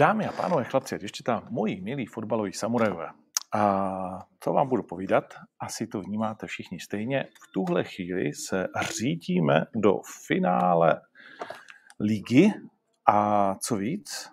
Dámy a pánové, chlapci, ještě tam moji milí fotbaloví samurajové. A co vám budu povídat, asi to vnímáte všichni stejně. V tuhle chvíli se řídíme do finále ligy a co víc,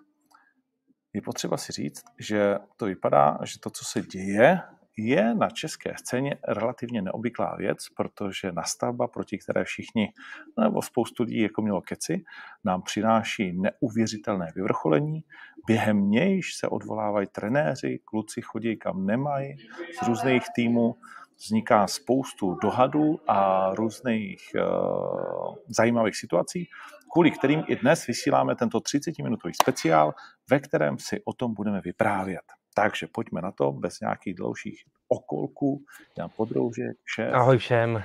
je potřeba si říct, že to vypadá, že to, co se děje, je na české scéně relativně neobvyklá věc, protože nastavba, proti které všichni, nebo spoustu lidí jako mělo keci, nám přináší neuvěřitelné vyvrcholení. Během nějž se odvolávají trenéři, kluci chodí kam nemají, z různých týmů vzniká spoustu dohadů a různých uh, zajímavých situací, kvůli kterým i dnes vysíláme tento 30-minutový speciál, ve kterém si o tom budeme vyprávět. Takže pojďme na to, bez nějakých dlouhých okolků. Jan Podroužek, šéf. Ahoj všem.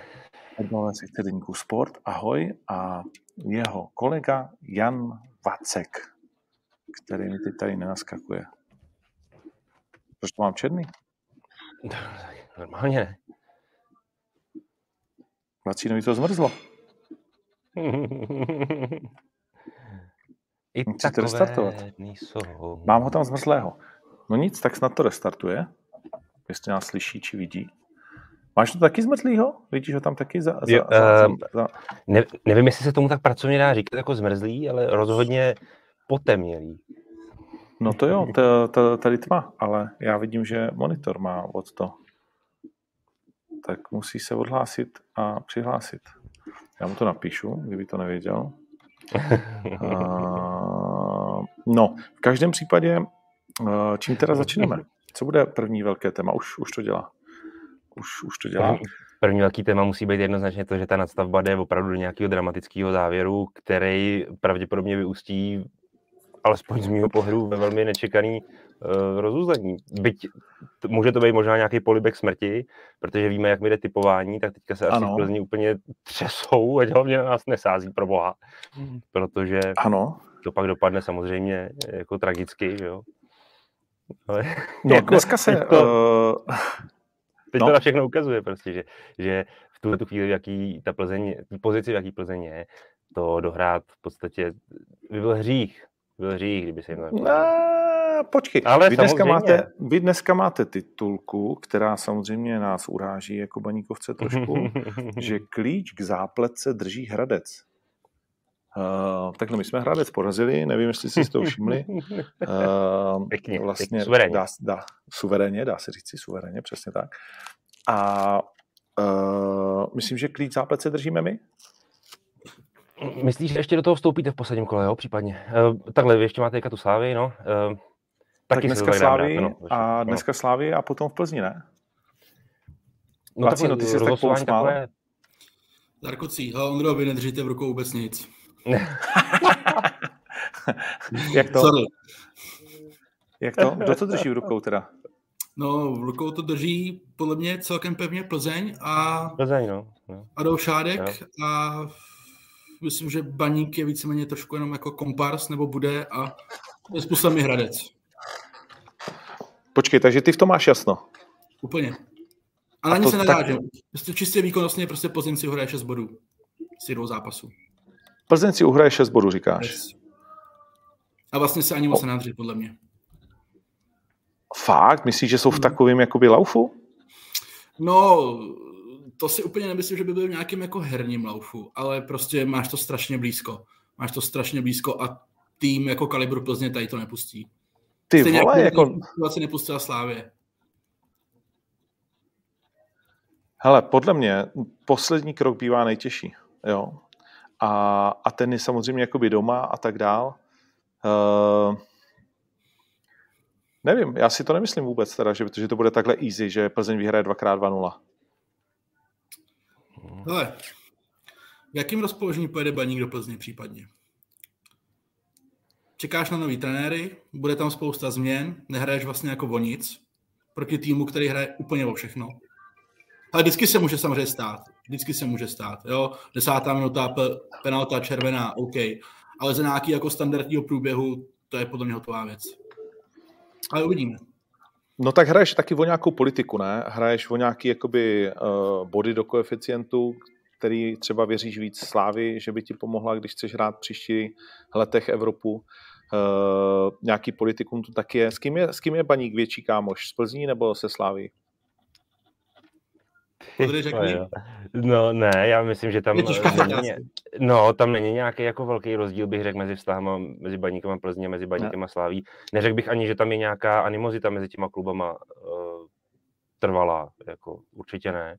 Odmluven se deníku Sport, ahoj. A jeho kolega Jan Vacek, který mi teď tady nenaskakuje. Proč to mám černý? Normálně ne. Vacínovi to zmrzlo. I restartovat. Jsou. Mám ho tam zmrzlého. No nic, tak snad to restartuje. Jestli nás slyší, či vidí. Máš to taky zmrzlýho? Vidíš ho tam taky za... za, Jo, za, ehm, za Ne, nevím, jestli se tomu tak pracovně dá říkat jako zmrzlý, ale rozhodně potemnělý. No to jo, to, to, tady tma, ale já vidím, že monitor má od to. Tak musí se odhlásit a přihlásit. Já mu to napíšu, kdyby to nevěděl. A, no, v každém případě, čím teda začneme? Co bude první velké téma? Už, už to dělá. Už, už to dělá. První, velký téma musí být jednoznačně to, že ta nadstavba jde opravdu do nějakého dramatického závěru, který pravděpodobně vyústí alespoň z mého pohledu ve velmi nečekaný uh, rozuzlení. Byť t- může to být možná nějaký polibek smrti, protože víme, jak mi jde typování, tak teďka se asi Ano. v Plzni úplně třesou, ať hlavně na nás nesází pro boha, protože Ano. to pak dopadne samozřejmě jako tragicky, že jo. Ale No, Jako, dneska se... teď to- uh, teď No. to na všechno ukazuje prostě, že, že v tuhle tu chvíli, v jaký ta Plzeň, v pozici, v jaký Plzeň je, to dohrát v podstatě by byl hřích. Byl hřích, kdyby se jim to. No, počkej, Ale vy dneska, samozřejmě. máte, vy dneska máte titulku, která samozřejmě nás uráží jako baníkovce trošku, že klíč k zápletce drží Hradec. Uh, takhle my jsme Hradec porazili, nevím, jestli jste si to všimli. Uh, Pěkně, vlastně pěkně, suverénně. Dá, dá, suverénně, dá se říct suverénně, přesně tak. A uh, myslím, že klíč zápletce držíme my? Myslíš, že ještě do toho vstoupíte v posledním kole, jo, případně? Uh, takhle, vy ještě máte teďka tu Slávy, no. Uh, Tak taky se to dneska tak brát, Slávy ano, a dneska Slávy a potom v Plzni, ne? No, takhle, ty jsi tak pousmál? takové, Ondro, vy nedržíte v rukou vůbec nic. Jak to? Sorry. Jak to? Kdo to drží v rukou teda? No, v rukou to drží podle mě celkem pevně Plzeň a Plzeň, no. no. Adolf Šádek a myslím, že Baník je víceméně trošku jenom jako kompars nebo bude a je způsobem i Hradec. Počkej, takže ty v tom máš jasno. Úplně. A na A nic to se tak- nadážím. Prostě čistě výkonnostně prostě Plzeň si hraje 6 bodů z těch dvou zápasů. Plzeň si uhraje 6 bodů, říkáš. Yes. A vlastně se ani moc nenádří, podle mě. Fakt? Myslíš, že jsou Hmm. v takovém jakoby laufu? No, to si úplně nemyslím, že by byl nějakým jako herním laufu, ale prostě máš to strašně blízko. Máš to strašně blízko a tým jako kalibru Plzně tady to nepustí. Ty Stejně vole, jako... situaci nepustila Slávě. Hele, podle mě poslední krok bývá nejtěžší. Jo? A, a ten je samozřejmě jakoby doma a tak dál. Uh, nevím, já si to nemyslím vůbec teda, že, že to bude takhle easy, že Plzeň vyhraje 2x2-0. Hele, v jakém rozpoložení pojede Baník do Plzně případně? Čekáš na nový trenéry, bude tam spousta změn, nehraješ vlastně jako o nic, proti týmu, který hraje úplně o všechno. Ale vždycky se může samozřejmě stát. Vždycky se může stát. Jo? Desátá minuta, pe- penalta červená, OK. Ale za nějaký jako standardního průběhu, to je podle mě hotová věc. Ale uvidíme. No tak hraješ taky o nějakou politiku, ne? Hraješ o nějaký jakoby uh, body do koeficientu, který třeba věříš víc Slávy, že by ti pomohla, když chceš hrát příští letech Evropu. uh, nějaký politikum tu taky je. S kým je, s kým je Baník větší kámoš? Z Plzní nebo se Sláví? No ne, já myslím, že tam není, no, tam není nějaký jako velký rozdíl, bych řekl, mezi vztahem mezi Baníkem a Plzní a mezi Baníkem a Sláví. Neřekl bych ani, že tam je nějaká animozita mezi těma klubama uh, trvalá, jako určitě ne.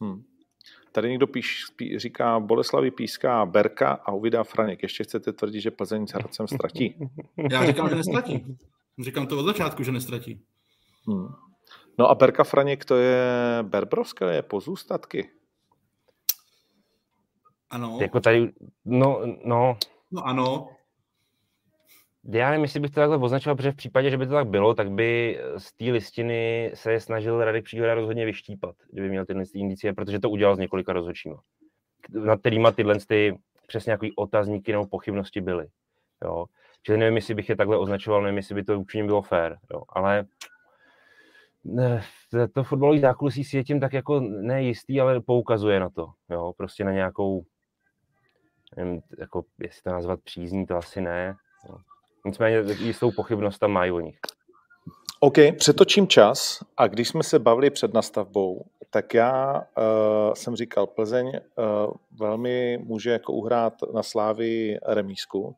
Hmm. Tady někdo píš, pí, říká, Boleslavi píská Berka a uvidá Franěk. Ještě chcete tvrdit, že Plzeň s Hradcem ztratí? Já říkám, že nestratí. Říkám to od začátku, že nestratí. Hmm. No a Berka Franěk to je Berbrovské, je pozůstatky. Ano. Jako tady, no, no. No ano. Já nevím, jestli bych to takhle označoval, protože v případě, že by to tak bylo, tak by z té listiny se snažil Radek Příhoda rozhodně vyštípat, kdyby měl tyhle indicie, protože to udělal s několika rozhodčíma, nad kterýma tyhle ty přesně nějaký otazníky nebo pochybnosti byly. Jo. Čili nevím, jestli bych je takhle označoval, nevím, jestli by to určitě bylo fér, jo. ale to fotbalový zákulisí si je tím tak jako nejistý, ale poukazuje na to, jo, prostě na nějakou, nevím, jako, jestli to nazvat přízní, to asi ne, jo. Nicméně jistou pochybnost tam mají o nich. OK, přetočím čas a když jsme se bavili před nastavbou, tak já uh, jsem říkal, Plzeň uh, velmi může jako uhrát na Slávy remísku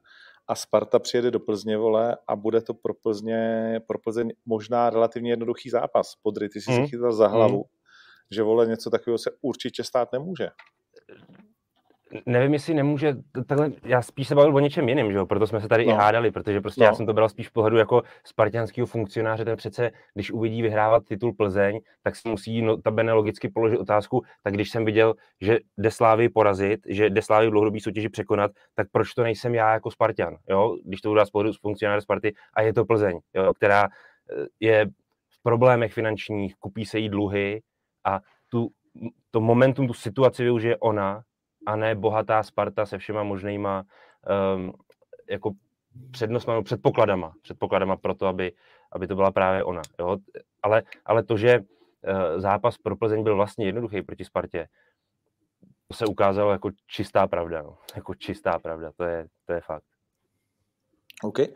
a Sparta přijede do Plzně, vole, a bude to pro Plzně, pro Plzeň možná relativně jednoduchý zápas. Podry, ty jsi hmm. si chytal za hlavu, hmm. že, vole, něco takového se určitě stát nemůže nevím, jestli nemůže, takhle, já spíš se bavil o něčem jiném, že jo? proto jsme se tady no. i hádali, protože prostě no. já jsem to bral spíš v pohledu jako spartianského funkcionáře, ten přece, když uvidí vyhrávat titul Plzeň, tak si musí no, tabene logicky položit otázku, tak když jsem viděl, že jde Slávy porazit, že jde Slávy v dlouhodobý soutěži překonat, tak proč to nejsem já jako Spartan, jo? když to udělá z pohledu funkcionáře Sparty a je to Plzeň, jo? která eh, je v problémech finančních, kupí se jí dluhy a tu, to momentum, tu situaci využije ona, a ne bohatá Sparta se všema možnýma um, jako přednostma, předpokladama, předpokladama pro to, aby, aby to byla právě ona. Jo? Ale, ale to, že uh, zápas pro Plzeň byl vlastně jednoduchý proti Spartě, to se ukázalo jako čistá pravda. No. Jako čistá pravda, to je, to je fakt. OK. Uh,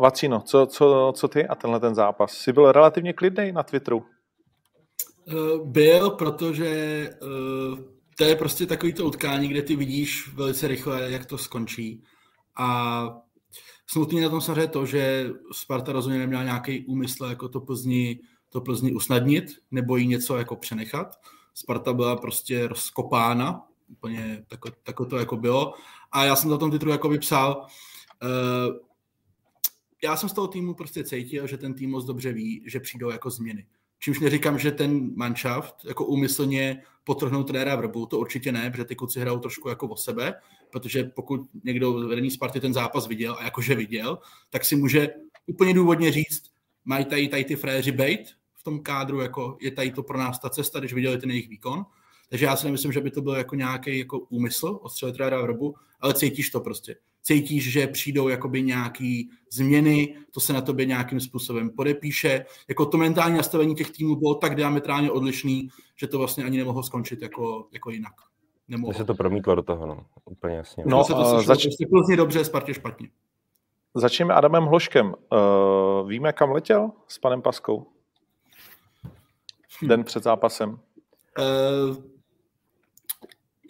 Vacino, co, co, co ty a tenhle ten zápas? Jsi byl relativně klidný na Twitteru? Uh, byl, protože uh, to je prostě takový to utkání, kde ty vidíš velice rychle, jak to skončí. A smutný na tom samozřejmě to, že Sparta rozhodně neměla nějaký úmysl jako to Plzni, to Plzni usnadnit nebo jí něco jako přenechat. Sparta byla prostě rozkopána, úplně tak, tak to jako bylo. A já jsem na tom titulu jako vypsal, uh, já jsem z toho týmu prostě cítil, že ten tým moc dobře ví, že přijdou jako změny. Čímž neříkám, že ten manšaft jako úmyslně potrhnout trenéra vrbu, to určitě ne, protože ty kluci hrajou trošku jako o sebe, protože pokud někdo vedení Sparty ten zápas viděl a jakože viděl, tak si může úplně důvodně říct, mají tady, tady ty fréři bejt v tom kádru, jako je tady to pro nás ta cesta, když viděli ten jejich výkon. Takže já si nemyslím, že by to byl jako nějaký jako úmysl odstřelit trenéra vrbu, ale cítíš to prostě cítíš, že přijdou jakoby nějaký změny, to se na tobě nějakým způsobem podepíše. Jako to mentální nastavení těch týmů bylo tak diametrálně odlišný, že to vlastně ani nemohlo skončit jako, jako jinak. Nemohlo. se to promítlo do toho, no. Úplně jasně. No, se to uh, zač... prostě Plzně dobře, Spartě špatně. Začneme Adamem Hloškem. Uh, víme, kam letěl s panem Paskou? Hm. Den před zápasem. Uh,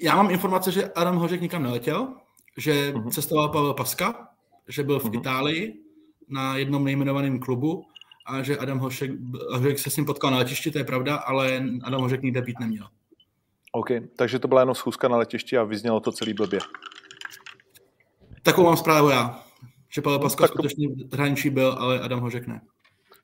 já mám informace, že Adam Hořek nikam neletěl, že uh-huh. cestoval Pavel Paska, že byl v uh-huh. Itálii na jednom nejmenovaném klubu a že Adam Hošek, Hošek se s ním potkal na letišti, to je pravda, ale Adam Hošek nikde být neměl. OK, takže to byla jenom schůzka na letišti a vyznělo to celý blbě. Takovou mám zprávu já, že Pavel Paska no, skutečně to... hraničí byl, ale Adam Hošek ne.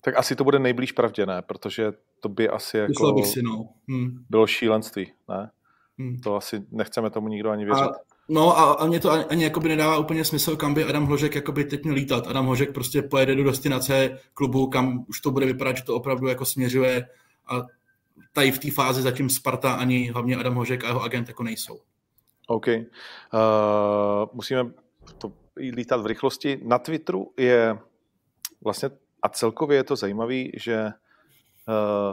Tak asi to bude nejblíž pravdě, ne? Protože to by asi jako bych si, no. hmm. bylo šílenství, ne? Hmm. To asi nechceme tomu nikdo ani věřit. A No a, a mě to ani, ani jakoby nedává úplně smysl, kam by Adam Hložek jakoby teď měl lítat. Adam Hložek prostě pojede do destinace klubu, kam už to bude vypadat, že to opravdu jako směřuje a tady v té fázi zatím Sparta ani hlavně Adam Hožek a jeho agent jako nejsou. OK. Uh, musíme to lítat v rychlosti. Na Twitteru je vlastně, a celkově je to zajímavé, že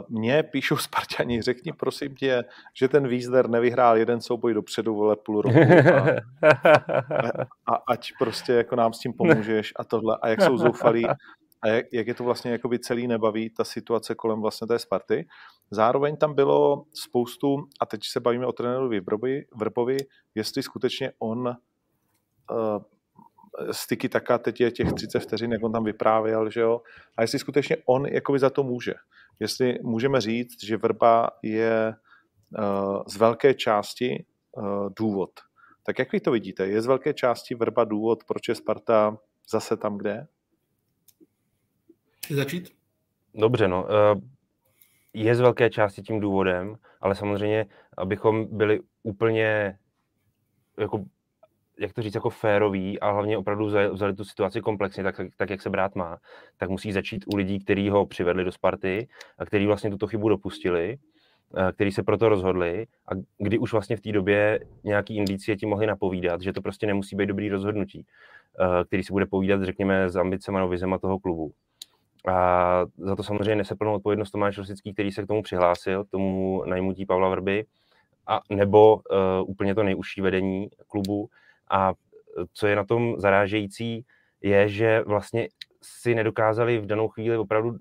mně píšou Spartani, řekni prosím tě, že ten Wiesler nevyhrál jeden souboj dopředu, vole, půl roku a, a, ať prostě jako nám s tím pomůžeš a tohle a jak jsou zoufalí a jak, jak je to vlastně jakoby celý nebaví, ta situace kolem vlastně té Sparty. Zároveň tam bylo spoustu, a teď se bavíme o trenérovi Vrbovi, Vrbovi jestli skutečně on uh, styky taká, teď je těch 30 vteřin, jak on tam vyprávěl, že jo, a jestli skutečně on jakoby za to může. Jestli můžeme říct, že Vrba je uh, z velké části uh, důvod. Tak jak vy to vidíte? Je z velké části Vrba důvod, proč je Sparta zase tam, kde je? Začít? Dobře, no. Uh, je z velké části tím důvodem, ale samozřejmě, abychom byli úplně jako jak to říct, jako férový a hlavně opravdu vzali tu situaci komplexně, tak, tak, jak se brát má, tak musí začít u lidí, kteří ho přivedli do Sparty a kteří vlastně tuto chybu dopustili, kteří se proto rozhodli a kdy už vlastně v té době nějaký indicie ti mohli napovídat, že to prostě nemusí být dobrý rozhodnutí, který si bude povídat, řekněme, s ambicema nebo vizema toho klubu. A za to samozřejmě nese plnou odpovědnost Tomáš Rosický, který se k tomu přihlásil, k tomu najmutí Pavla Vrby, a nebo uh, úplně to nejužší vedení klubu. A co je na tom zarážející, je, že vlastně si nedokázali v danou chvíli opravdu uh,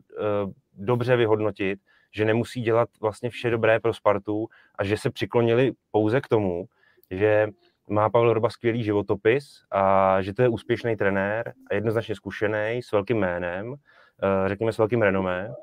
dobře vyhodnotit, že nemusí dělat vlastně vše dobré pro Spartu a že se přiklonili pouze k tomu, že má Pavel Roba skvělý životopis a že to je úspěšný trenér a jednoznačně zkušený, s velkým jménem Eh, řekněme, s velkým renomé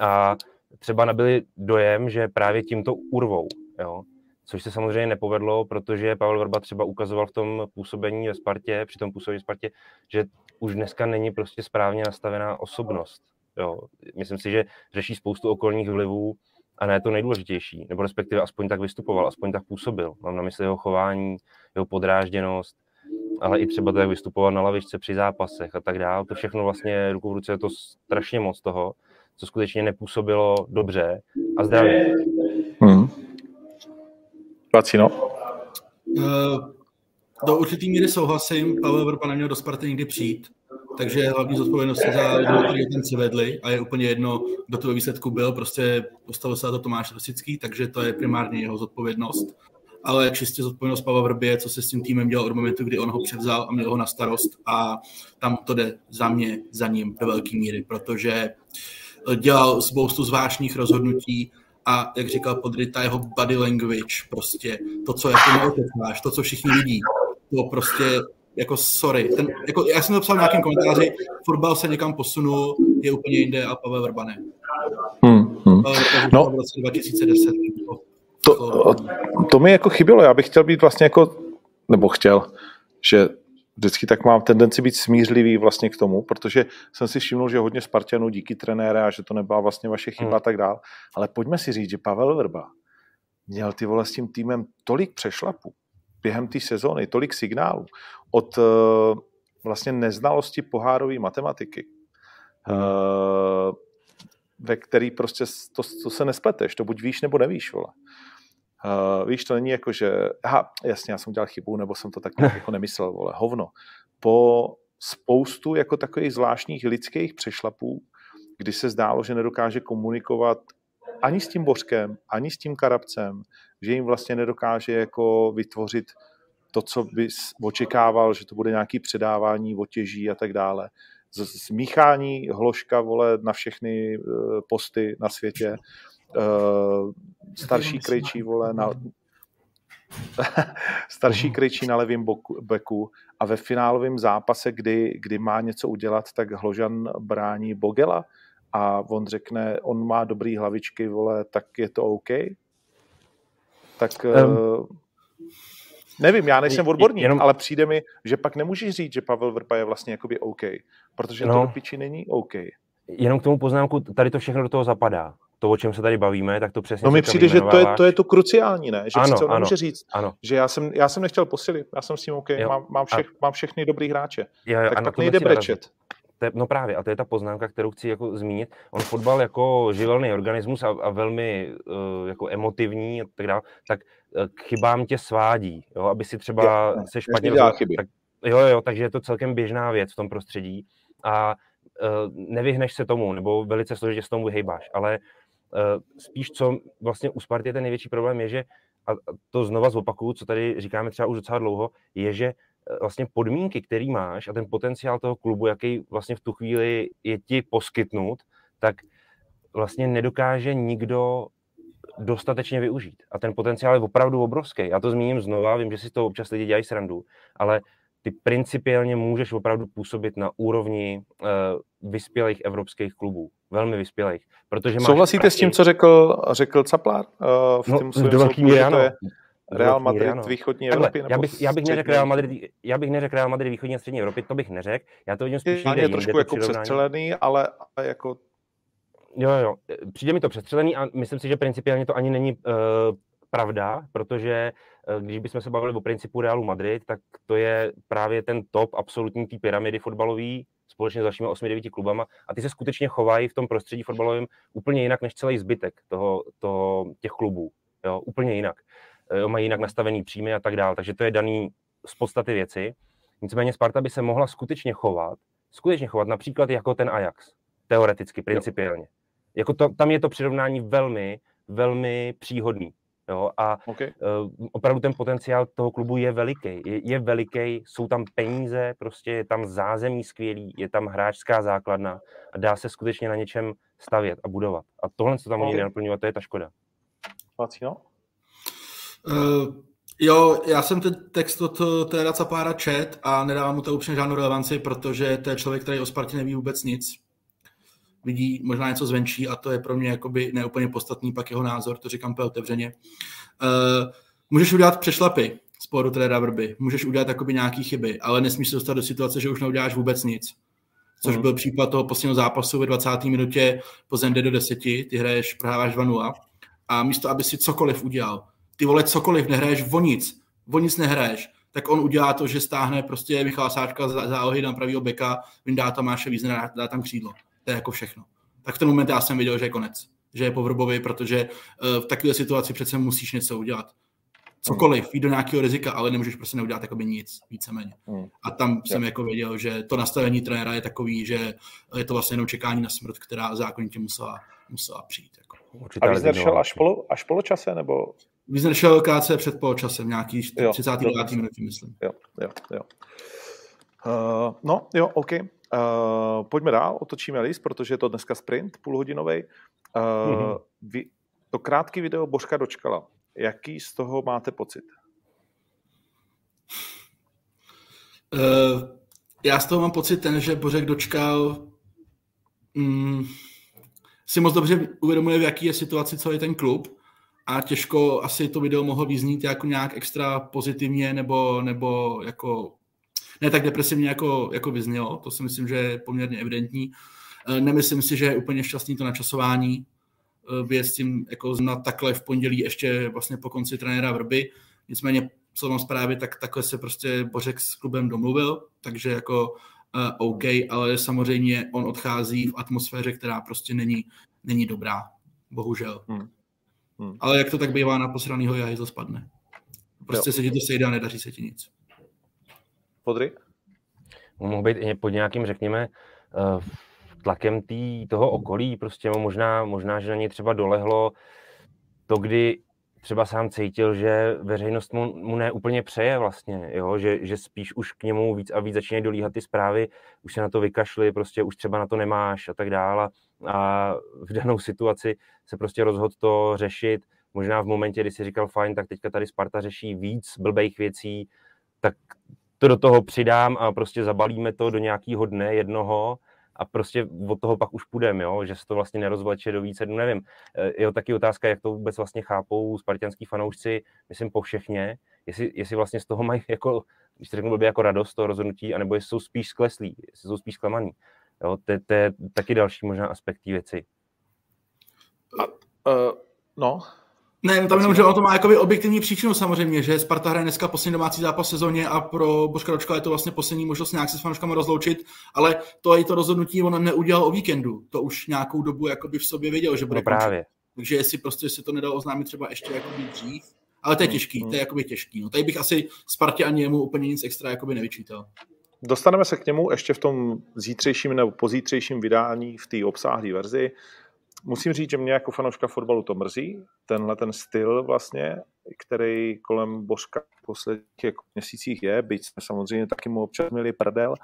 a třeba nabili dojem, že právě tímto urvou, jo? Což se samozřejmě nepovedlo, protože Pavel Vrba třeba ukazoval v tom působení ve Spartě, při tom působení ve Spartě, že už dneska není prostě správně nastavená osobnost. Jo? Myslím si, že řeší spoustu okolních vlivů a ne to nejdůležitější, nebo respektive aspoň tak vystupoval, aspoň tak působil. Mám na mysli jeho chování, jeho podrážděnost, ale i třeba tak vystupovat na lavičce při zápasech a tak dále. To všechno vlastně ruku v ruce je to strašně moc toho, co skutečně nepůsobilo dobře a zdravě. Hmm. Vacino? Uh, do určitý míry souhlasím, Pavel Vrba neměl do Sparty nikdy přijít, takže hlavní zodpovědnost za lidi, kteří ten si vedli a je úplně jedno, kdo to ve výsledku byl, prostě postavil se na to Tomáš Rosický, takže to je primárně jeho zodpovědnost ale čistě zodpovědnost Pavla Vrbě, co se s tím týmem dělal od momentu, kdy on ho převzal a měl ho na starost a tam to jde za mě, za ním do velké míry, protože dělal spoustu zvláštních rozhodnutí a jak říkal Podry, ta jeho body language, prostě to, co jako neotecnáš, to, co všichni vidí, to prostě jako sorry. Ten, jako, já jsem to psal v nějakém komentáři, fotbal se někam posunul, je úplně jinde a Pavel Vrba ne. Hmm, hmm. No. V roce 2010 to, to mi jako chybělo, já bych chtěl být vlastně jako, nebo chtěl, že vždycky tak mám tendenci být smířlivý vlastně k tomu, protože jsem si všiml, že hodně Spartanů díky trenére a že to nebyla vlastně vaše chyba hmm. a tak dál. Ale pojďme si říct, že Pavel Vrba měl ty vole s tím týmem tolik přešlapů během té sezóny, tolik signálů od uh, vlastně neznalosti pohárové matematiky, hmm. uh, ve který prostě to, to se nespleteš, to buď víš nebo nevíš, vole. Uh, víš, to není jako, že, aha, jasně, já jsem udělal chybu, nebo jsem to tak jako nemyslel, vole, hovno. Po spoustu jako takových zvláštních lidských přešlapů, kdy se zdálo, že nedokáže komunikovat ani s tím Bořkem, ani s tím Karabcem, že jim vlastně nedokáže jako vytvořit to, co bys očekával, že to bude nějaký předávání, otěží a tak dále. Zmíchání hložka, vole, na všechny eh, posty na světě uh, starší krejčí, vole, na, starší krejčí na levém beku a ve finálovém zápase, kdy, kdy má něco udělat, tak Hložan brání Bogela a on řekne, on má dobrý hlavičky, vole, tak je to OK? Tak um, nevím, já nejsem odborník, jenom... ale přijde mi, že pak nemůžeš říct, že Pavel Vrba je vlastně jakoby OK, protože no. to do piči není OK. Jenom k tomu poznámku, tady to všechno do toho zapadá to, o čem se tady bavíme, tak to přesně... No mi přijde, že to je, to je to kruciální, ne? Že ano, ano, nemůže říct, ano. že já jsem, já jsem nechtěl posilit, já jsem s tím OK, mám, mám, všech, a... mám všechny dobrý hráče. Jo, jo, tak ano, pak nejde brečet. To je, no právě, a to je ta poznámka, kterou chci jako zmínit. On fotbal jako živelný organismus a, a velmi uh, jako emotivní a tak dále, tak uh, k chybám tě svádí, jo, aby si třeba je, se špatně rozhodl, tak, jo, jo, takže je to celkem běžná věc v tom prostředí a nevyhneš se tomu, nebo velice složitě s tomu vyhejbáš, ale spíš co vlastně u Sparty ten největší problém je, že a to znova zopakuju, co tady říkáme třeba už docela dlouho, je, že vlastně podmínky, který máš a ten potenciál toho klubu, jaký vlastně v tu chvíli je ti poskytnut, tak vlastně nedokáže nikdo dostatečně využít. A ten potenciál je opravdu obrovský. Já to zmíním znova, vím, že si to občas lidi dělají srandu, ale ty principiálně můžeš opravdu působit na úrovni uh, vyspělých evropských klubů. Velmi vyspělých. Protože máš Souhlasíte s tím, co řekl, řekl Caplár? Uh, v no, tom do velký míry ano. Real Madrid ano. východní Takhle, Evropy? já bych, já bych neřekl Real Madrid, já bych neřekl Real Madrid východní a střední Evropy, to bych neřekl. Já to vidím spíš je, je trošku jako přestřelený, ale, ale jako Jo, jo, přijde mi to přestřelený a myslím si, že principiálně to ani není uh, pravda, protože uh, když bychom se bavili o principu Realu Madrid, tak to je právě ten top absolutní té pyramidy fotbalový společně s dalšími 8-9 klubama a ty se skutečně chovají v tom prostředí fotbalovém úplně jinak než celý zbytek toho, toho, těch klubů. Jo, úplně jinak. Jo, mají jinak nastavený příjmy a tak dále, takže to je daný z podstaty věci. Nicméně Sparta by se mohla skutečně chovat, skutečně chovat například jako ten Ajax, teoreticky, principiálně. Jo jako to, tam je to přirovnání velmi, velmi příhodný. Jo? A okay. uh, opravdu ten potenciál toho klubu je veliký. Je, je veliký, jsou tam peníze, prostě je tam zázemí skvělý, je tam hráčská základna a dá se skutečně na něčem stavět a budovat. A tohle, co tam okay. oni nenaplňovat, to je ta škoda. Vacíno? Uh, jo, já jsem ten text od Teda Capára čet a nedávám mu to úplně žádnou relevanci, protože to je člověk, který o Spartě neví vůbec nic vidí možná něco zvenčí a to je pro mě jakoby neúplně podstatný pak jeho názor, to říkám úplně otevřeně. Uh, můžeš udělat přešlapy z pohledu trenéra Vrby, můžeš udělat jakoby nějaký chyby, ale nesmíš se dostat do situace, že už neuděláš vůbec nic. Což mm. byl případ toho posledního zápasu ve 20. minutě po Zende do 10, ty hraješ, prohráváš 2-0 a místo, aby si cokoliv udělal, ty vole cokoliv, nehraješ o nic, o nic nehraješ, tak on udělá to, že stáhne prostě Michala Sáčka za zálohy na pravýho beka, vyndá Tomáše Vízna, dá tam křídlo. To je jako všechno. Tak v ten moment já jsem viděl, že je konec. Že je po Vrbovi, protože uh, v takové situaci přece musíš něco udělat. Cokoliv, jít do nějakého rizika, ale nemůžeš prostě neudělat jakoby nic, víceméně. Hmm. A tam jsem yeah. jako věděl, že to nastavení trenéra je takový, že je to vlastně jenom čekání na smrt, která zákonitě musela, musela přijít. Jako. A Wiesner šel až, polo, až poločase, nebo? Wiesner šel krátce před poločasem, nějaký 39. minutě, myslím. Jo, jo, jo. Uh, no, jo, OK. Uh, pojďme dál, otočíme list, protože je to dneska sprint půlhodinový. Uh, mm-hmm. vy, to krátký video Božka dočkala. Jaký z toho máte pocit? Uh, já z toho mám pocit ten, že Bořek dočkal mm, si moc dobře uvědomuje, v jaký je situaci celý ten klub a těžko asi to video mohlo vyznít jako nějak extra pozitivně nebo, nebo jako ne tak depresivně, jako, jako vyznělo, to si myslím, že je poměrně evidentní. Eh, nemyslím si, že je úplně šťastný to načasování, věc eh, s tím jako na takhle v pondělí ještě vlastně po konci trenéra Vrby. Nicméně, co mám zprávy, tak takhle se prostě Bořek s klubem domluvil, takže jako uh, OK, ale samozřejmě on odchází v atmosféře, která prostě není, není dobrá, bohužel. Hmm. Hmm. Ale jak to tak bývá na posranýho jahy, to spadne. Prostě jo. se ti to sejde a nedaří se ti nic. Podry? Mohl být pod nějakým, řekněme, eh, tlakem tý, toho okolí, prostě možná, možná, že na něj třeba dolehlo to, kdy třeba sám cítil, že veřejnost mu, mu ne úplně přeje vlastně, jo? Že, že spíš už k němu víc a víc začínají dolíhat ty zprávy, už se na to vykašli, prostě už třeba na to nemáš a tak dále. A v danou situaci se prostě rozhodl to řešit, možná v momentě, kdy si říkal, fajn, tak teďka tady Sparta řeší víc blbejch věcí, tak to do toho přidám a prostě zabalíme to do nějakého dne jednoho a prostě od toho pak už půjdeme, že se to vlastně nerozvleče do více dnů, nevím. E, je taky otázka, jak to vůbec vlastně chápou spartianský fanoušci, myslím po všechně, jestli, jestli vlastně z toho mají jako, když řeknu blbě, jako radost toho rozhodnutí, anebo jestli jsou spíš skleslí, jestli jsou spíš zklamaný. Jo? To, to je taky další možná aspekt věci. A, uh, no, ne, no tam jenom, že ono to má jakoby objektivní příčinu samozřejmě, že Sparta hraje dneska poslední domácí zápas sezóně a pro Božka Ročka je to vlastně poslední možnost nějak se s fanouškami rozloučit, ale to je to rozhodnutí on neudělal o víkendu. To už nějakou dobu jakoby v sobě věděl, že bude no právě. Takže jestli prostě si to nedal oznámit třeba ještě jakoby dřív, ale to je hmm, těžký, to je hmm. jakoby těžký. No, tady bych asi Spartě ani jemu úplně nic extra jakoby nevyčítal. Dostaneme se k němu ještě v tom zítřejším nebo pozítřejším vydání v té obsáhlé verzi. Musím říct, že mě jako fanouška fotbalu to mrzí, tenhle ten styl vlastně, který kolem Božka v posledních jako měsících je, byť jsme samozřejmě taky mu občas měli prdel,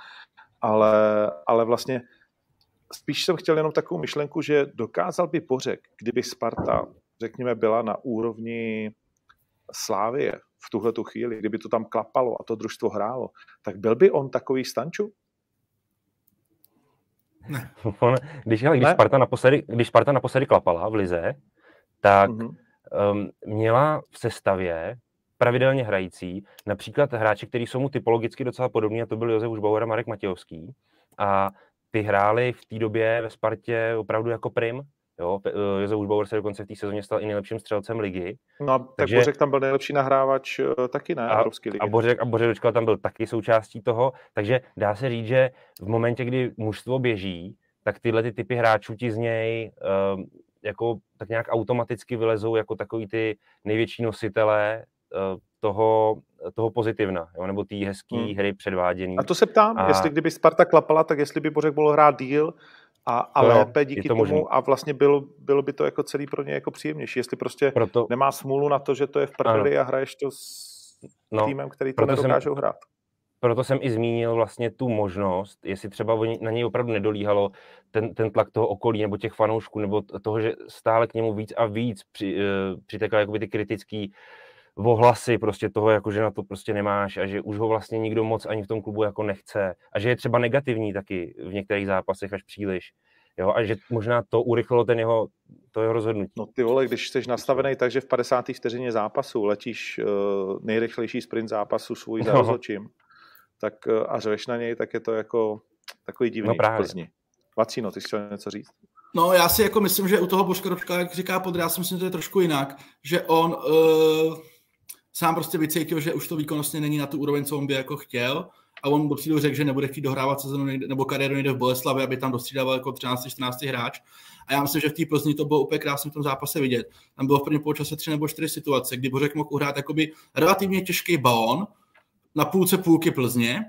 ale, ale vlastně spíš jsem chtěl jenom takovou myšlenku, že dokázal by Bořek, kdyby Sparta, řekněme, byla na úrovni Slávie v tuhle tu chvíli, kdyby to tam klapalo a to družstvo hrálo, tak byl by on takový stanču? Ne. On, když, ale, když, ne? Sparta naposledy, když Sparta naposledy klapala v Lize, tak mm-hmm. um, měla v sestavě pravidelně hrající, například hráči, kteří jsou mu typologicky docela podobní, a to byl Josef Užbauer a Marek Matějovský. A ty hráli v té době ve Spartě opravdu jako prim. Jo, eh, Josef Užbauer se dokonce v té sezóně stal i nejlepším střelcem ligy. No a tak Takže... Bořek tam byl nejlepší nahrávač eh, taky, ne? A, Evropské ligy. A Bořek, a Bořek Dočkal tam byl taky součástí toho, takže dá se říct, že v momentě, kdy mužstvo běží, tak tyhle ty typy hráčů ti z něj uh, jako tak nějak automaticky vylezou jako takový ty největší nositelé uh, toho, toho pozitivna, jo? nebo té hezké hmm. hry předváděný. A to se ptám, a... jestli kdyby Sparta klapala, tak jestli by Bořek mohl hrát díl a, a lépe díky to tomu možný. a vlastně bylo, bylo by to jako celý pro ně jako příjemnější, jestli prostě Proto... nemá smůlu na to, že to je v prdeli a hraješ to s no, týmem, který to nedokážou jsem... hrát proto jsem i zmínil vlastně tu možnost, jestli třeba na něj opravdu nedolíhalo ten, ten tlak toho okolí nebo těch fanoušků, nebo toho, že stále k němu víc a víc při, uh, přitekla jakoby ty kritický ohlasy prostě toho, jako že na to prostě nemáš a že už ho vlastně nikdo moc ani v tom klubu jako nechce a že je třeba negativní taky v některých zápasech až příliš. Jo, a že možná to urychlilo ten jeho, to jeho rozhodnutí. No ty vole, když jsi nastavený tak, že v 50. vteřině zápasu letíš uh, nejrychlejší sprint zápasu svůj za no. rozhodčím, tak uh, a řveš na něj, tak je to jako takový divný no právě. Plzni. Vacíno, ty jsi chtěl něco říct? No já si jako myslím, že u toho Božka jak říká Podr, já si myslím, že to je trošku jinak, že on uh, sám prostě vycítil, že už to výkonnostně není na tu úroveň, co on by jako chtěl a on dopředu řekl, že nebude chtít dohrávat sezonu nebo kariéru někde v Boleslavi, aby tam dostřídával jako 13-14 hráč. A já myslím, že v té Plzni to bylo úplně krásně v tom zápase vidět. Tam bylo v prvním poločase tři nebo čtyři situace, kdy Bořek mohl uhrát jakoby relativně těžký balón na půlce půlky Plzně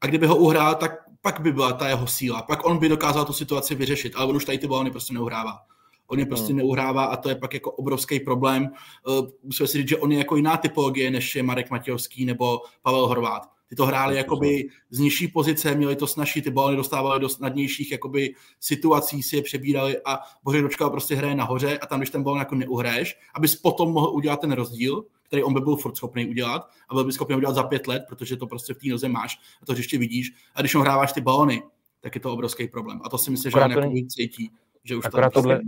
a kdyby ho uhrál, tak pak by byla ta jeho síla. Pak on by dokázal tu situaci vyřešit, ale on už tady ty balony prostě neuhrává. On je prostě hmm. neuhrává a to je pak jako obrovský problém. Uh, musíme si říct, že on je jako jiná typologie, než je Marek Matějovský nebo Pavel Horvát. Ty to hráli jakoby z nižší pozice, měli to snažší, ty balony dostávali do snadnějších jakoby situací, si je přebírali a Bořek Dočkal prostě hraje nahoře a tam, když ten balon jako neuhraješ, abys potom mohl udělat ten rozdíl, který on by byl furt schopný udělat a byl by schopný udělat za pět let, protože to prostě v té noze máš a to ještě vidíš. A když hráváš ty balony, tak je to obrovský problém. A to si myslím, že on cítí, že už to tohle,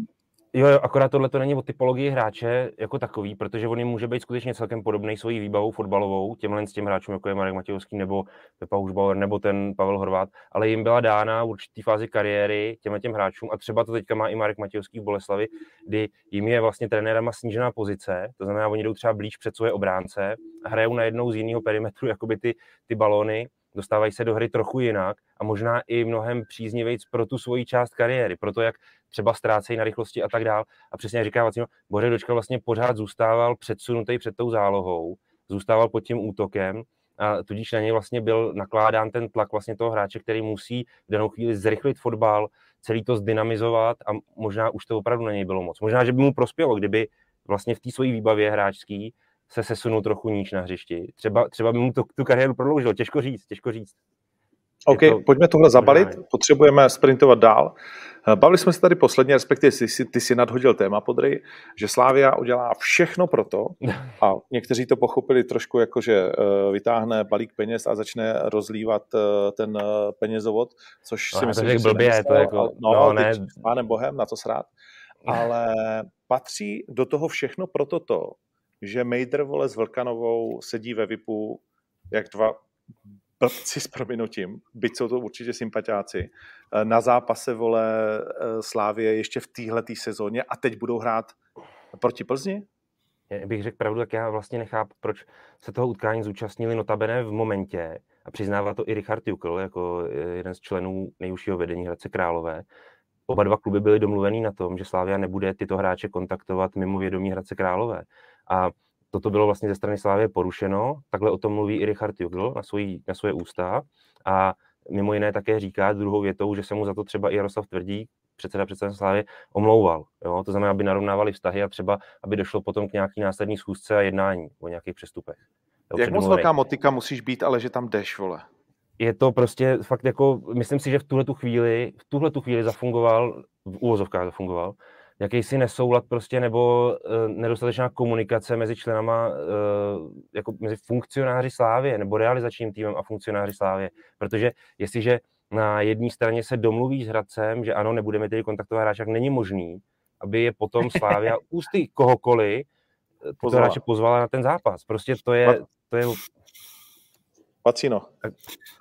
Jo, jo, akorát tohle to není o typologii hráče jako takový, protože on může být skutečně celkem podobný svojí výbavou fotbalovou, těmhle s těm hráčům, jako je Marek Matějovský nebo Pepa Užbauer nebo ten Pavel Horvát, ale jim byla dána v určitý fázi kariéry těmhle těm hráčům a třeba to teďka má i Marek Matějovský v Boleslavi, kdy jim je vlastně trenérama snížená pozice, to znamená, oni jdou třeba blíž před svoje obránce hrajou najednou z jiného perimetru jakoby ty, ty balony dostávají se do hry trochu jinak a možná i mnohem příznivějc pro tu svoji část kariéry, pro to, jak třeba ztrácejí na rychlosti a tak dál. A přesně říká Vacino, Bořek Dočka vlastně pořád zůstával předsunutý před tou zálohou, zůstával pod tím útokem a tudíž na něj vlastně byl nakládán ten tlak vlastně toho hráče, který musí v danou chvíli zrychlit fotbal, celý to zdynamizovat a možná už to opravdu na něj bylo moc. Možná, že by mu prospělo, kdyby vlastně v té své výbavě hráčský se sesunul trochu níž na hřišti. Třeba, třeba by mu to, tu kariéru prodloužil, těžko říct, těžko říct. OK, to, pojďme tohle zabalit, potřebujeme sprintovat dál. Eh, bavili jsme se tady posledně, respektive ty, ty, ty si nadhodil téma, Podry, že Slávia udělá všechno pro to, a někteří to pochopili trošku jako, že uh, vytáhne balík peněz a začne rozlívat uh, ten penězovod, což no, si myslím, že blbě, nemyslel, to jako, no, no ne. pánem bohem, na to srát. Ale patří do toho všechno proto to, že Mejdr vole s Vlkanovou sedí ve VIPu jak dva blbci s prominutím, byť jsou to určitě sympatiáci, eh, na zápase vole eh, Slávě ještě v téhle sezóně a teď budou hrát proti Plzni? Já bych řekl pravdu, tak já vlastně nechápu, proč se toho utkání zúčastnili notabene v momentě, a přiznává to i Richard Jukl, jako jeden z členů nejužšího vedení Hradce Králové. Oba dva kluby byly domluvený na tom, že Slávia nebude tyto hráče kontaktovat mimo vědomí Hradce Králové. A toto bylo vlastně ze strany Slávě porušeno. Takhle o tom mluví i Richard Jugl na, svojí, na svoje ústa. A mimo jiné také říká druhou větou, že se mu za to třeba i Jaroslav Tvrdí, předseda předseda Slávy, omlouval. Jo? To znamená, aby narovnávali vztahy a třeba, aby došlo potom k nějaký následní schůzce a jednání o nějakých přestupech. Jo, Jak moc velká motika musíš být, ale že tam jdeš, vole? Je to prostě fakt jako, myslím si, že v tuhle tu chvíli, v tuhle tu chvíli zafungoval, v úvozovkách zafungoval, jakýsi nesoulad prostě nebo uh, nedostatečná komunikace mezi členama, uh, jako mezi funkcionáři Slávě nebo realizačním týmem a funkcionáři Slávě. Protože jestliže na jedné straně se domluví s Hradcem, že ano, nebudeme tedy kontaktovat hráče, tak není možný, aby je potom Slávia ústy kohokoliv eh, tyto hráče pozvala na ten zápas. Prostě to je, to je Pacino.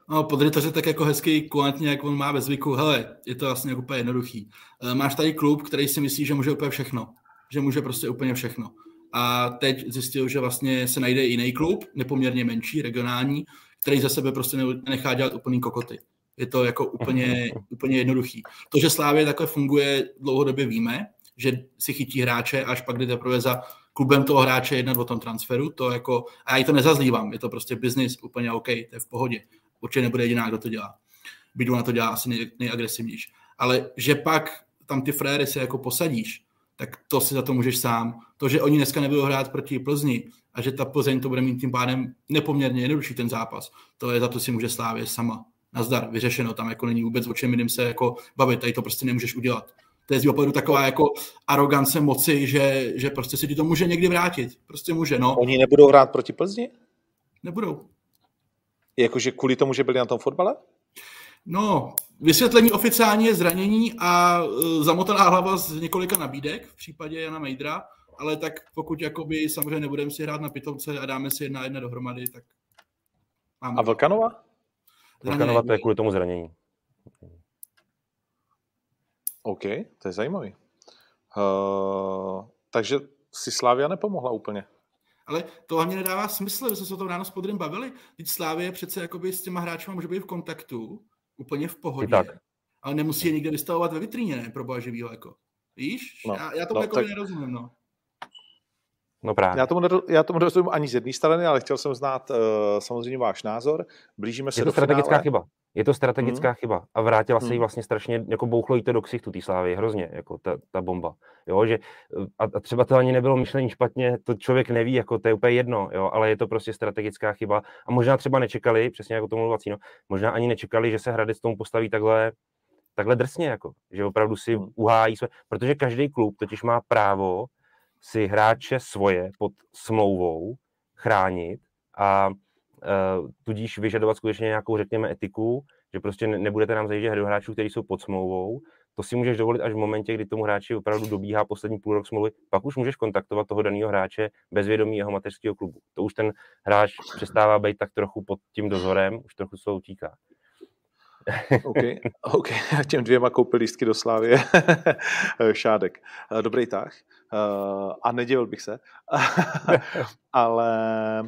No, podry to tak jako hezký kulantně, jak on má ve zvyku. Hele, je to vlastně úplně jednoduchý. Eh, máš tady klub, který si myslí, že může úplně všechno. Že může prostě úplně všechno. A teď zjistil, že vlastně se najde jiný klub, nepoměrně menší, regionální, který za sebe prostě nechá dělat úplný kokoty. Je to jako úplně, úplně jednoduchý. To, že Slávě takhle funguje, dlouhodobě víme, že si chytí hráče, až pak jde teprve za klubem toho hráče jednat o tom transferu, to jako, a já to nezazlívám, je to prostě business, úplně OK, to je v pohodě. Určitě nebude jediná, kdo to dělá. Bidu na to dělá asi nej, nejagresivnější. Ale že pak tam ty fréry si jako posadíš, tak to si za to můžeš sám. To, že oni dneska nebudou hrát proti Plzni a že ta Plzeň to bude mít tím pádem nepoměrně jednodušší ten zápas, to je za to si může Slávě sama. Nazdar, vyřešeno, tam jako není vůbec o čem jiným se jako bavit, tady to prostě nemůžeš udělat to je z opravdu taková jako arogance moci, že, že prostě si ti to může někdy vrátit. Prostě může, no. Oni nebudou hrát proti Plzni? Nebudou. Jakože kvůli tomu, že byli na tom fotbale? No, vysvětlení oficiálně je zranění a uh, zamotaná hlava z několika nabídek v případě Jana Mejdra, ale tak pokud jakoby samozřejmě nebudeme si hrát na pitomce a dáme si jedna jedna dohromady, tak máme. A Vlkanova? Vlkanova to je kvůli tomu zranění. OK, to je zajímavý. Uh, takže si Slávia nepomohla úplně. Ale to hlavně nedává smysl, že jsme se o tom ráno s Podrym bavili. Teď Slávě přece jakoby s těma hráči může být v kontaktu, úplně v pohodě. Tak. Ale nemusí je nikde vystavovat ve vitríně, ne, pro boha živýho, jako. Víš? No, já, já tomu no, jako tak... nerozumím, no. No právě. Já tomu, nedo, já tomu nerozumím ani z jedné strany, ale chtěl jsem znát uh, samozřejmě váš názor. Blížíme se je to do strategická finále. chyba. Je to strategická hmm. chyba a vrátila se jí hmm. vlastně strašně, jako bouchlo jí to do ksichtu té slávy, hrozně, jako ta, ta bomba. Jo, že, a, a, třeba to ani nebylo myšlení špatně, to člověk neví, jako to je úplně jedno, jo, ale je to prostě strategická chyba a možná třeba nečekali, přesně jako to mluvil no, možná ani nečekali, že se Hradec tomu postaví takhle, takhle drsně, jako, že opravdu si hmm. uhájí své, protože každý klub totiž má právo si hráče svoje pod smlouvou chránit a tudíž vyžadovat skutečně nějakou, řekněme, etiku, že prostě nebudete nám zajíždět do hráčů, kteří jsou pod smlouvou. To si můžeš dovolit až v momentě, kdy tomu hráči opravdu dobíhá poslední půl rok smlouvy. Pak už můžeš kontaktovat toho daného hráče bez vědomí jeho mateřského klubu. To už ten hráč přestává být tak trochu pod tím dozorem, už trochu se utíká. OK, OK. Těm dvěma koupil lístky do Slávy. Šádek. Dobrý tah. A nedělil bych se. Ale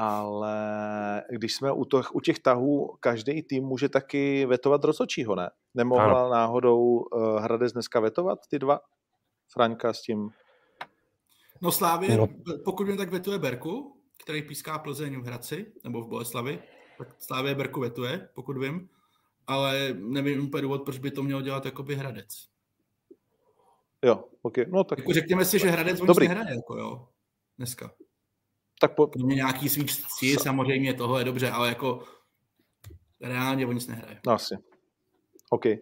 ale když jsme u, těch, u těch tahů, každý tým může taky vetovat rozhodčího, ne? Nemohla ano. náhodou uh, Hradec dneska vetovat ty dva? Franka s tím? No Slávě, no. pokud mě tak vetuje Berku, který píská Plzeň v Hradci, nebo v Boleslavi, tak Slávě Berku vetuje, pokud vím, ale nevím úplně důvod, proč by to měl dělat jakoby Hradec. Jo, ok. No tak... Jako řekněme si, že Hradec Dobrý. nic nehraje, jako jo, dneska tak po... Mě nějaký svý cti, samozřejmě tohle je dobře, ale jako reálně o nic nehraje. No, asi. OK. Uh,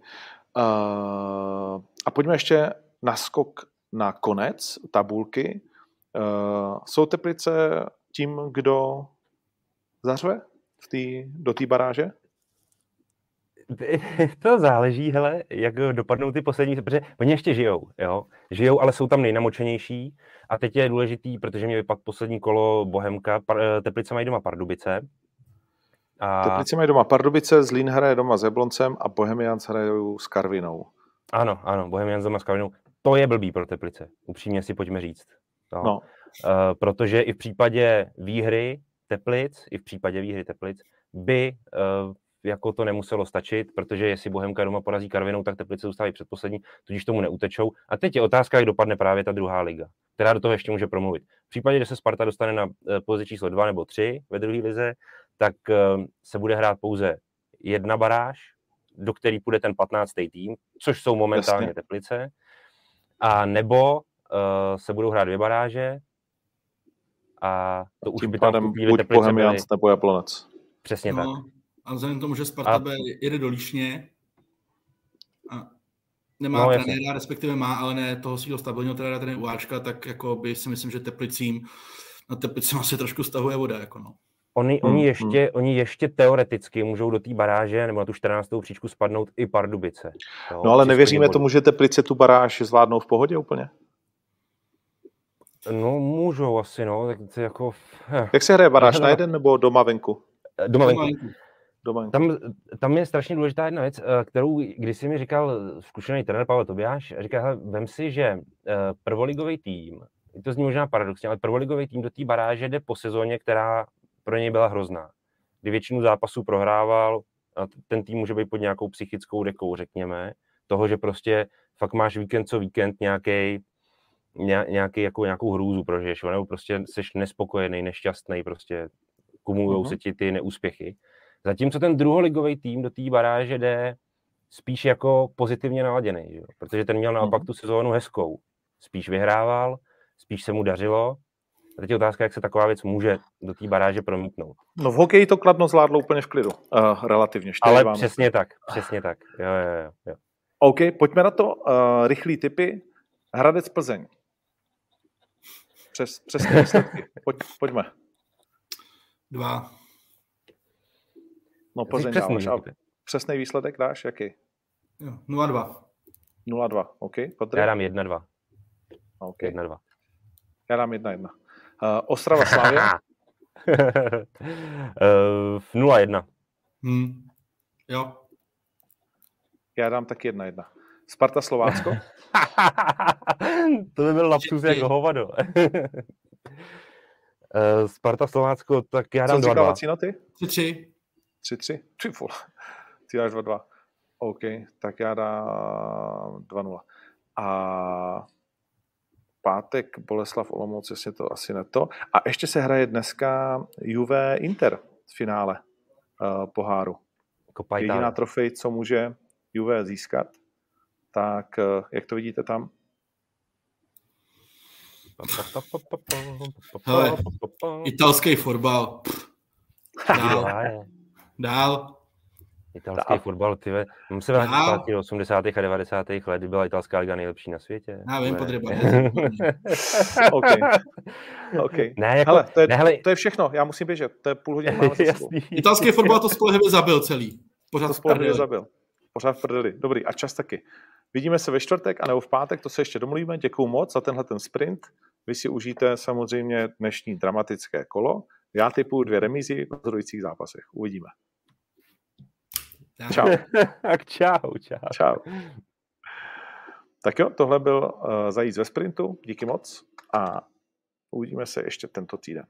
a pojďme ještě na skok na konec tabulky. Uh, jsou Teplice tím, kdo zařve v tý, do té baráže? To záleží, hele, jak dopadnou ty poslední, protože oni ještě žijou, jo. Žijou, ale jsou tam nejnamočenější. A teď je důležitý, protože mě vypadl poslední kolo Bohemka, Teplice mají doma Pardubice. A... Teplice mají doma Pardubice, Zlín hraje doma s Jabloncem a Bohemians hrajou s Karvinou. Ano, ano, Bohemians doma s Karvinou. To je blbý pro Teplice, upřímně si pojďme říct. No. no. Uh, protože i v případě výhry Teplic, i v případě výhry Teplic, by uh, jako to nemuselo stačit, protože jestli Bohemka doma porazí Karvinou, tak Teplice zůstávají předposlední, tudíž tomu neutečou. A teď je otázka, jak dopadne právě ta druhá liga, která do toho ještě může promluvit. V případě, že se Sparta dostane na eh, pozici číslo 2 nebo 3 ve druhé lize, tak eh, se bude hrát pouze jedna baráž, do který půjde ten 15. tým, což jsou momentálně Jasně. Teplice, a nebo uh, se budou hrát dvě baráže a to už by tam buď Bohemians nebo Jablonec. Přesně no, tak. A vzhledem k tomu, že Sparta a... jede do Líšně a nemá no, trenéra, respektive má, ale ne toho svého stabilního trenéra, ten je Uáčka, tak jako by si myslím, že Teplicím na Teplicím asi trošku stahuje voda. Jako no. Oni, hmm, oni, ještě, hmm. oni ještě teoreticky můžou do té baráže nebo na tu 14. příčku spadnout i Pardubice. Jo, no ale nevěříme tomu, že Teplice tu baráž zvládnou v pohodě úplně? No můžou asi, no. Tak to jako... Jak se hraje baráž, na jeden nebo doma venku? Doma venku. Doma venku. Tam, tam je strašně důležitá jedna věc, eh, kterou když si mi říkal zkušený trenér Pavel Tobiáš, říkal, hele, vem si, že eh, prvoligový tým, to zní možná paradoxně, ale prvoligový tým do té baráže jde po sezóně, která pro něj byla hrozná. Kdy většinu zápasů prohrával, a ten tým může být pod nějakou psychickou dekou, řekněme, toho, že prostě fakt máš víkend co víkend nějaký nějaký, jako, nějakou hrůzu prožiješ, nebo prostě jsi nespokojený, nešťastný, prostě kumulují uh-huh. se ti ty neúspěchy. Zatímco ten druholigový tým do té baráže jde spíš jako pozitivně naladěný, že? protože ten měl naopak uh-huh. tu sezónu hezkou. Spíš vyhrával, spíš se mu dařilo a teď je otázka, jak se taková věc může do té baráže promítnout. No v hokeji to Kladno zvládlo úplně v klidu, uh, relativně. Ale vám. přesně tak, přesně tak. Jo, jo, jo. OK, pojďme na to. Uh, rychlý typy. Hradec Plzeň. Přes, přesné výsledky. Pojď, pojďme. Dva. No Plzeň dáváš. A přesný výsledek dáš? Jaký? Jo, 0-2. 0-2, OK. Patrik? Já dám 1-2. OK. 1-2. Já dám 1-1. Uh, Ostrava Slávia? uh, 0-1. Hmm. Jo. Já dám taky 1-1. Sparta Slovácko? to by byl lapsus jak hovado. uh, Sparta Slovácko, tak já dám 2-2. Co noty? 3-3. 3-3? Ty vole. Ty dáš 2-2. OK, tak já dám 2-0. A pátek Boleslav Olomouc, jestli to asi ne to. A ještě se hraje dneska Juve Inter v finále uh, poháru. Kopa Jediná trofej, co může Juve získat. Tak uh, jak to vidíte tam? Hele, italský fotbal. Dál. Italský a... fotbal, ty Mám se vrátit zpátky do 80. a 90. let, kdy byla italská liga nejlepší na světě. Já vím, podryba. OK. okay. Ne, jako, hele, to, je, ne, hele... to je všechno, já musím běžet, to je půl hodiny Italský fotbal to spolehlivě zabil celý. Pořád to spolehlivě zabil. Pořád v prdeli. Dobrý, a čas taky. Vidíme se ve čtvrtek a nebo v pátek, to se ještě domluvíme. Děkuju moc za tenhle ten sprint. Vy si užijte samozřejmě dnešní dramatické kolo. Já typuju dvě remízy v rozhodujících zápasech. Uvidíme. Čau. tak čau, čau. Čau. Tak jo, tohle byl uh, zajíc ve sprintu. Díky moc a uvidíme se ještě tento týden.